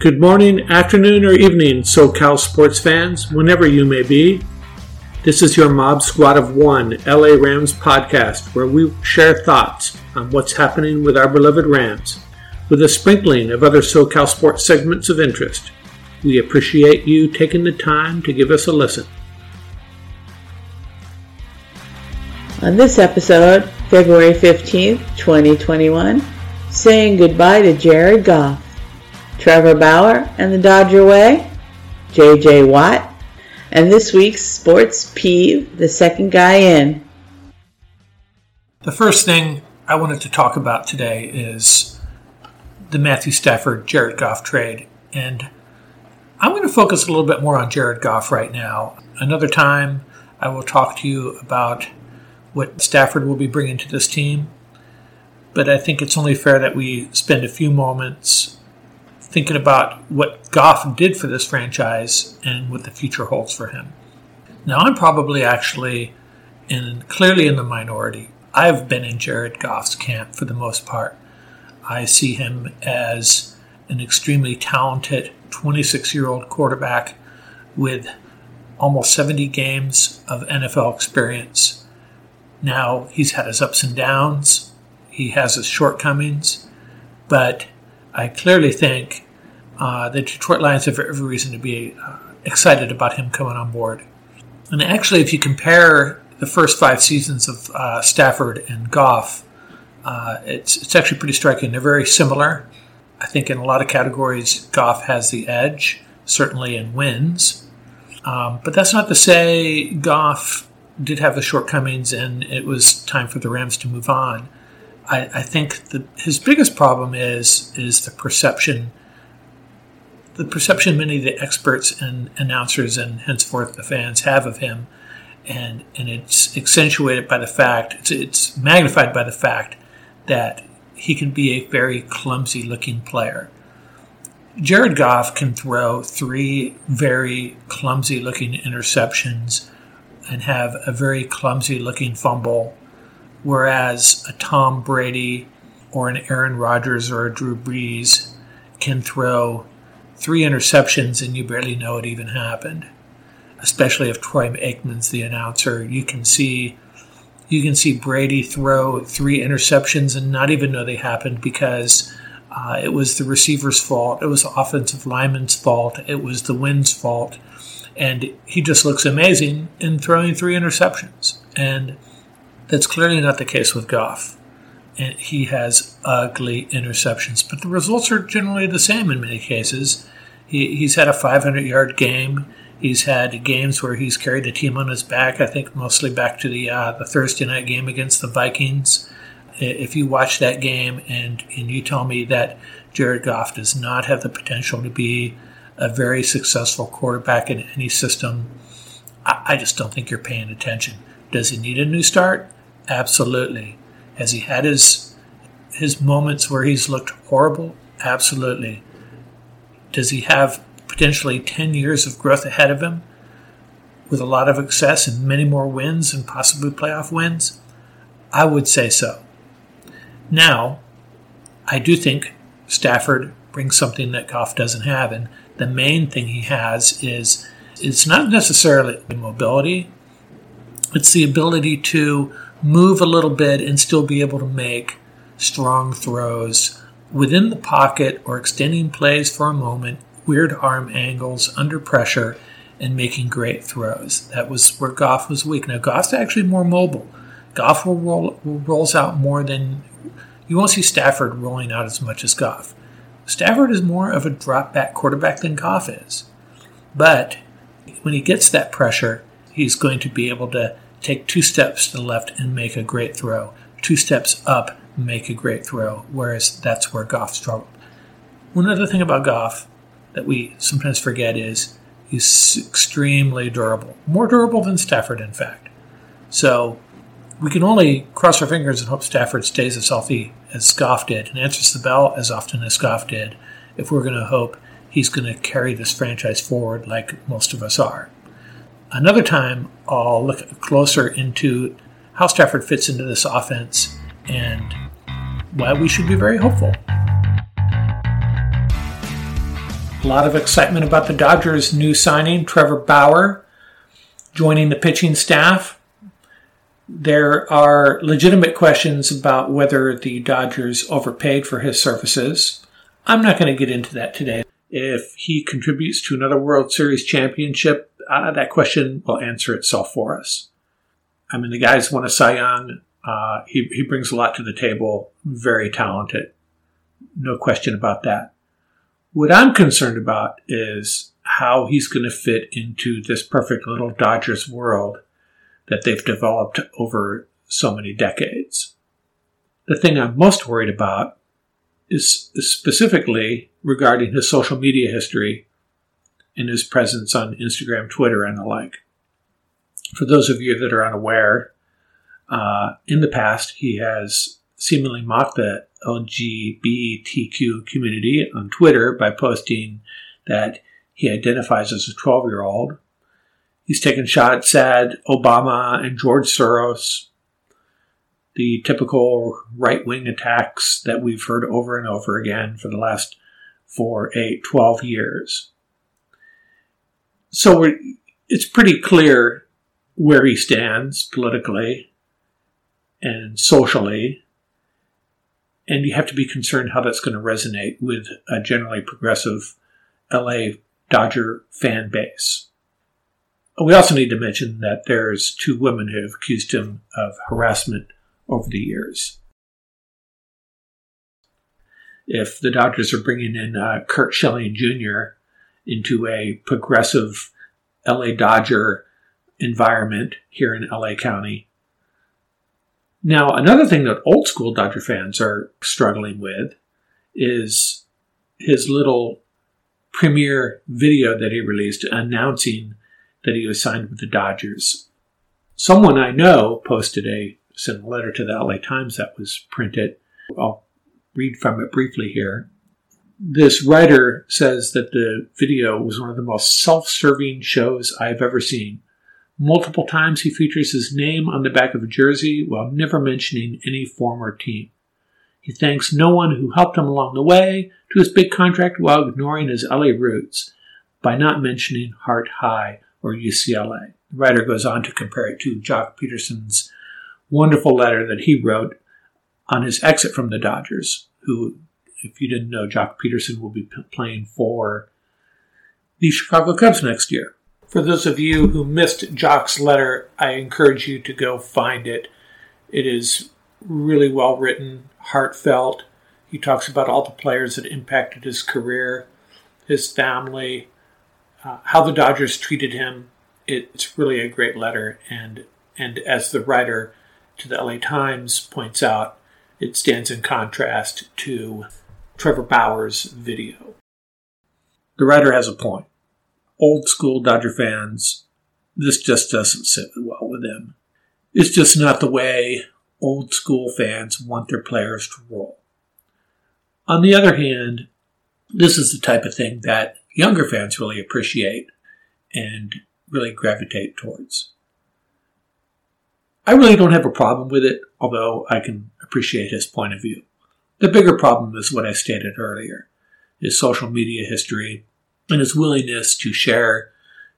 Good morning, afternoon, or evening, SoCal sports fans, whenever you may be. This is your Mob Squad of One LA Rams podcast, where we share thoughts on what's happening with our beloved Rams, with a sprinkling of other SoCal sports segments of interest. We appreciate you taking the time to give us a listen. On this episode, February 15th, 2021, saying goodbye to Jared Goff. Trevor Bauer and the Dodger Way, JJ Watt, and this week's Sports Peeve, the second guy in. The first thing I wanted to talk about today is the Matthew Stafford Jared Goff trade. And I'm going to focus a little bit more on Jared Goff right now. Another time, I will talk to you about what Stafford will be bringing to this team. But I think it's only fair that we spend a few moments thinking about what Goff did for this franchise and what the future holds for him. Now, I'm probably actually in clearly in the minority. I've been in Jared Goff's camp for the most part. I see him as an extremely talented 26 year old quarterback with almost 70 games of NFL experience. Now, he's had his ups and downs, he has his shortcomings, but I clearly think uh, the Detroit Lions have every reason to be uh, excited about him coming on board. And actually, if you compare the first five seasons of uh, Stafford and Goff, uh, it's it's actually pretty striking. They're very similar. I think in a lot of categories, Goff has the edge, certainly in wins. Um, but that's not to say Goff did have the shortcomings and it was time for the Rams to move on. I, I think that his biggest problem is is the perception the perception many of the experts and announcers and henceforth the fans have of him, and and it's accentuated by the fact it's, it's magnified by the fact that he can be a very clumsy looking player. Jared Goff can throw three very clumsy looking interceptions and have a very clumsy looking fumble, whereas a Tom Brady or an Aaron Rodgers or a Drew Brees can throw three interceptions and you barely know it even happened. Especially if Troy Aikman's the announcer, you can see you can see Brady throw three interceptions and not even know they happened because uh, it was the receiver's fault, it was the offensive lineman's fault, it was the wind's fault, and he just looks amazing in throwing three interceptions. And that's clearly not the case with Goff. He has ugly interceptions. But the results are generally the same in many cases. He, he's had a 500 yard game. He's had games where he's carried the team on his back. I think mostly back to the uh, the Thursday night game against the Vikings. If you watch that game and and you tell me that Jared Goff does not have the potential to be a very successful quarterback in any system, I, I just don't think you're paying attention. Does he need a new start? Absolutely. Has he had his his moments where he's looked horrible? Absolutely. Does he have potentially 10 years of growth ahead of him with a lot of success and many more wins and possibly playoff wins? I would say so. Now, I do think Stafford brings something that Goff doesn't have, and the main thing he has is it's not necessarily mobility, it's the ability to move a little bit and still be able to make strong throws within the pocket or extending plays for a moment, weird arm angles under pressure, and making great throws. That was where Goff was weak. Now, Goff's actually more mobile. Goff will roll, rolls out more than you won't see Stafford rolling out as much as Goff. Stafford is more of a drop back quarterback than Goff is. But when he gets that pressure, he's going to be able to take two steps to the left and make a great throw, two steps up make a great throw, whereas that's where Goff struggled. One other thing about Goff that we sometimes forget is he's extremely durable, more durable than Stafford, in fact. So we can only cross our fingers and hope Stafford stays as healthy as Goff did and answers the bell as often as Goff did if we're going to hope he's going to carry this franchise forward like most of us are. Another time, I'll look closer into how Stafford fits into this offense and why we should be very hopeful. A lot of excitement about the Dodgers' new signing, Trevor Bauer, joining the pitching staff. There are legitimate questions about whether the Dodgers overpaid for his services. I'm not going to get into that today. If he contributes to another World Series championship, uh, that question will answer itself for us. I mean, the guy's won a Cy Young. Uh, he, he brings a lot to the table. Very talented. No question about that. What I'm concerned about is how he's going to fit into this perfect little Dodgers world that they've developed over so many decades. The thing I'm most worried about is specifically regarding his social media history and his presence on Instagram, Twitter, and the like. For those of you that are unaware, uh, in the past, he has seemingly mocked the LGBTQ community on Twitter by posting that he identifies as a 12 year old. He's taken shots at Obama and George Soros, the typical right wing attacks that we've heard over and over again for the last four, eight, 12 years. So it's pretty clear where he stands politically and socially. And you have to be concerned how that's going to resonate with a generally progressive LA Dodger fan base. We also need to mention that there's two women who have accused him of harassment over the years. If the Dodgers are bringing in uh, Curt Schilling Jr. into a progressive LA Dodger environment here in LA County, now, another thing that old school Dodger fans are struggling with is his little premiere video that he released announcing that he was signed with the Dodgers. Someone I know posted a sent a letter to the LA Times that was printed. I'll read from it briefly here. This writer says that the video was one of the most self-serving shows I've ever seen. Multiple times he features his name on the back of a jersey while never mentioning any former team. He thanks no one who helped him along the way to his big contract while ignoring his LA roots by not mentioning Hart High or UCLA. The writer goes on to compare it to Joc Pederson's wonderful letter that he wrote on his exit from the Dodgers, who, if you didn't know, Joc Pederson will be playing for the Chicago Cubs next year. For those of you who missed Joc's letter, I encourage you to go find it. It is really well written, heartfelt. He talks about all the players that impacted his career, his family, uh, how the Dodgers treated him. It's really a great letter, and and as the writer to the LA Times points out, it stands in contrast to Trevor Bauer's video. The writer has a point. Old school Dodger fans, this just doesn't sit well with them. It's just not the way old school fans want their players to roll. On the other hand, this is the type of thing that younger fans really appreciate and really gravitate towards. I really don't have a problem with it, although I can appreciate his point of view. The bigger problem is what I stated earlier his social media history and his willingness to share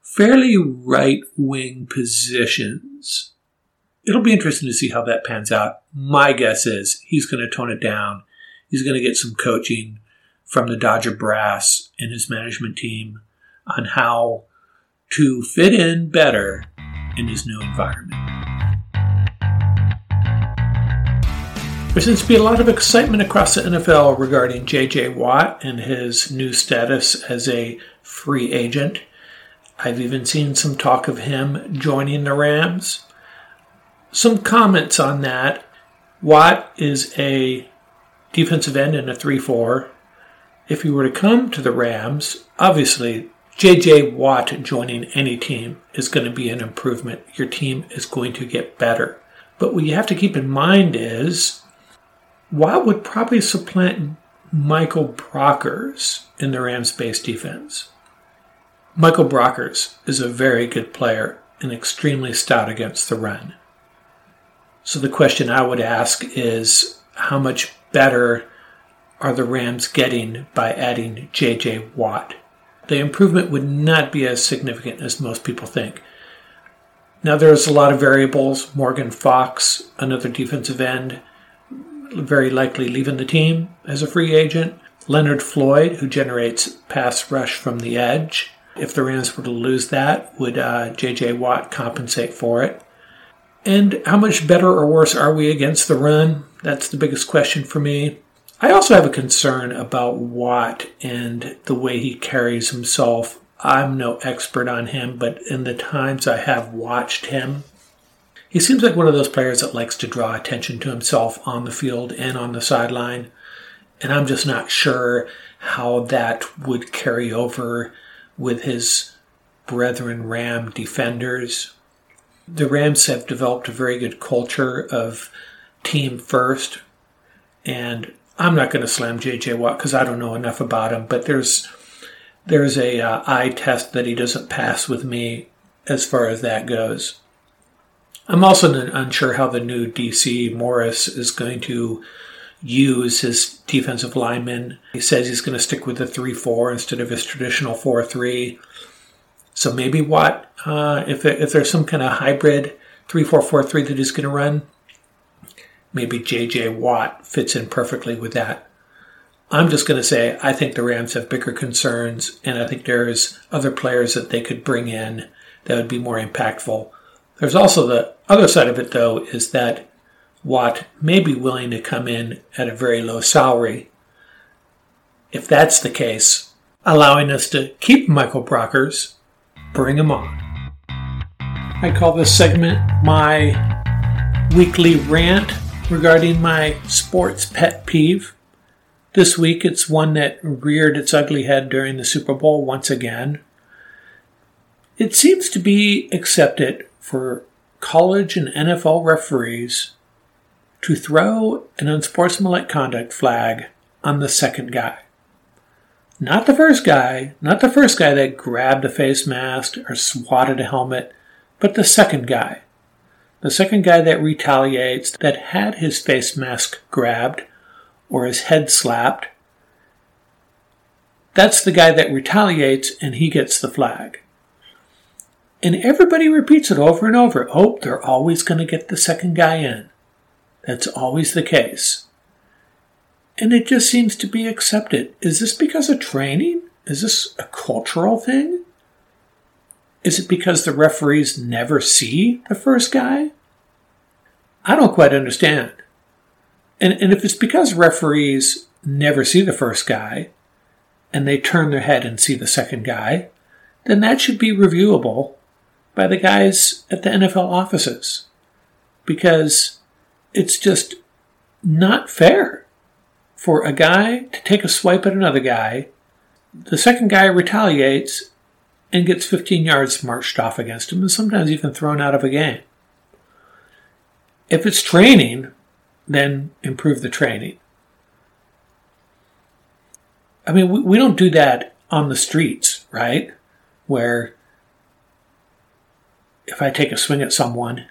fairly right wing positions. It'll be interesting to see how that pans out. My guess is he's going to tone it down. He's going to get some coaching from the Dodger brass and his management team on how to fit in better in his new environment. There seems to be a lot of excitement across the NFL regarding J.J. Watt and his new status as a free agent. I've even seen some talk of him joining the Rams. Some comments on that. Watt is a defensive end in a 3 4. If he were to come to the Rams, obviously J.J. Watt joining any team is going to be an improvement. Your team is going to get better. But what you have to keep in mind is Watt would probably supplant Michael Brockers in the Rams base defense. Michael Brockers is a very good player and extremely stout against the run. So the question I would ask is how much better are the Rams getting by adding JJ Watt? The improvement would not be as significant as most people think. Now, there's a lot of variables. Morgan Fox, another defensive end, very likely leaving the team as a free agent. Leonard Floyd, who generates pass rush from the edge. If the Rams were to lose that, would uh, J.J. Watt compensate for it? And how much better or worse are we against the run? That's the biggest question for me. I also have a concern about Watt and the way he carries himself. I'm no expert on him, but in the times I have watched him, he seems like one of those players that likes to draw attention to himself on the field and on the sideline. And I'm just not sure how that would carry over with his brethren Ram defenders. The Rams have developed a very good culture of team first. And I'm not going to slam JJ Watt because I don't know enough about him, but there's there's a uh, eye test that he doesn't pass with me as far as that goes. I'm also unsure how the new DC Morris is going to use his defensive lineman. He says he's going to stick with the 3 4 instead of his traditional 4 3. So maybe what, uh, if, if there's some kind of hybrid 3 4 4 3 that he's going to run, maybe JJ Watt fits in perfectly with that. I'm just going to say I think the Rams have bigger concerns, and I think there's other players that they could bring in that would be more impactful. There's also the other side of it, though, is that Watt may be willing to come in at a very low salary. If that's the case, allowing us to keep Michael Brockers, bring him on. I call this segment my weekly rant regarding my sports pet peeve. This week it's one that reared its ugly head during the Super Bowl once again. It seems to be accepted for college and NFL referees to throw an unsportsmanlike conduct flag on the second guy. Not the first guy, not the first guy that grabbed a face mask or swatted a helmet, but the second guy. The second guy that retaliates, that had his face mask grabbed or his head slapped. That's the guy that retaliates and he gets the flag. And everybody repeats it over and over. Oh, they're always going to get the second guy in. That's always the case. And it just seems to be accepted. Is this because of training? Is this a cultural thing? Is it because the referees never see the first guy? I don't quite understand. And, and if it's because referees never see the first guy and they turn their head and see the second guy, then that should be reviewable by the guys at the NFL offices because it's just not fair for a guy to take a swipe at another guy. The second guy retaliates and gets 15 yards marched off against him, and sometimes even thrown out of a game. If it's training, then improve the training. I mean, we, we don't do that on the streets, right? Where if I take a swing at someone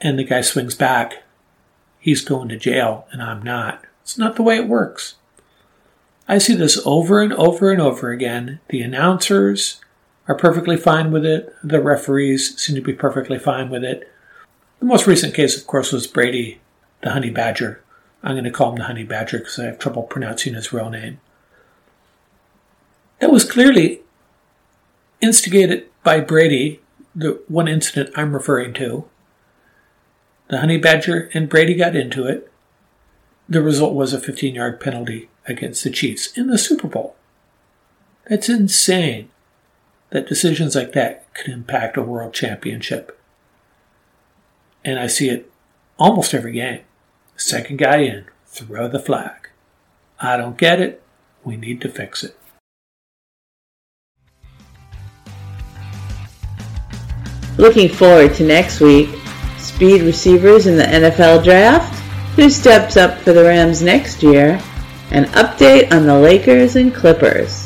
and the guy swings back, he's going to jail and I'm not. It's not the way it works. I see this over and over and over again. The announcers are perfectly fine with it. The referees seem to be perfectly fine with it. The most recent case, of course, was Brady, the honey badger. I'm going to call him the honey badger because I have trouble pronouncing his real name. That was clearly instigated by Brady, the one incident I'm referring to. The honey badger and Brady got into it. The result was a 15 yard penalty against the Chiefs in the Super Bowl. That's insane that decisions like that could impact a world championship. And I see it almost every game. Second guy in, throw the flag. I don't get it. We need to fix it. Looking forward to next week. Speed receivers in the NFL draft. Who steps up for the Rams next year? An update on the Lakers and Clippers.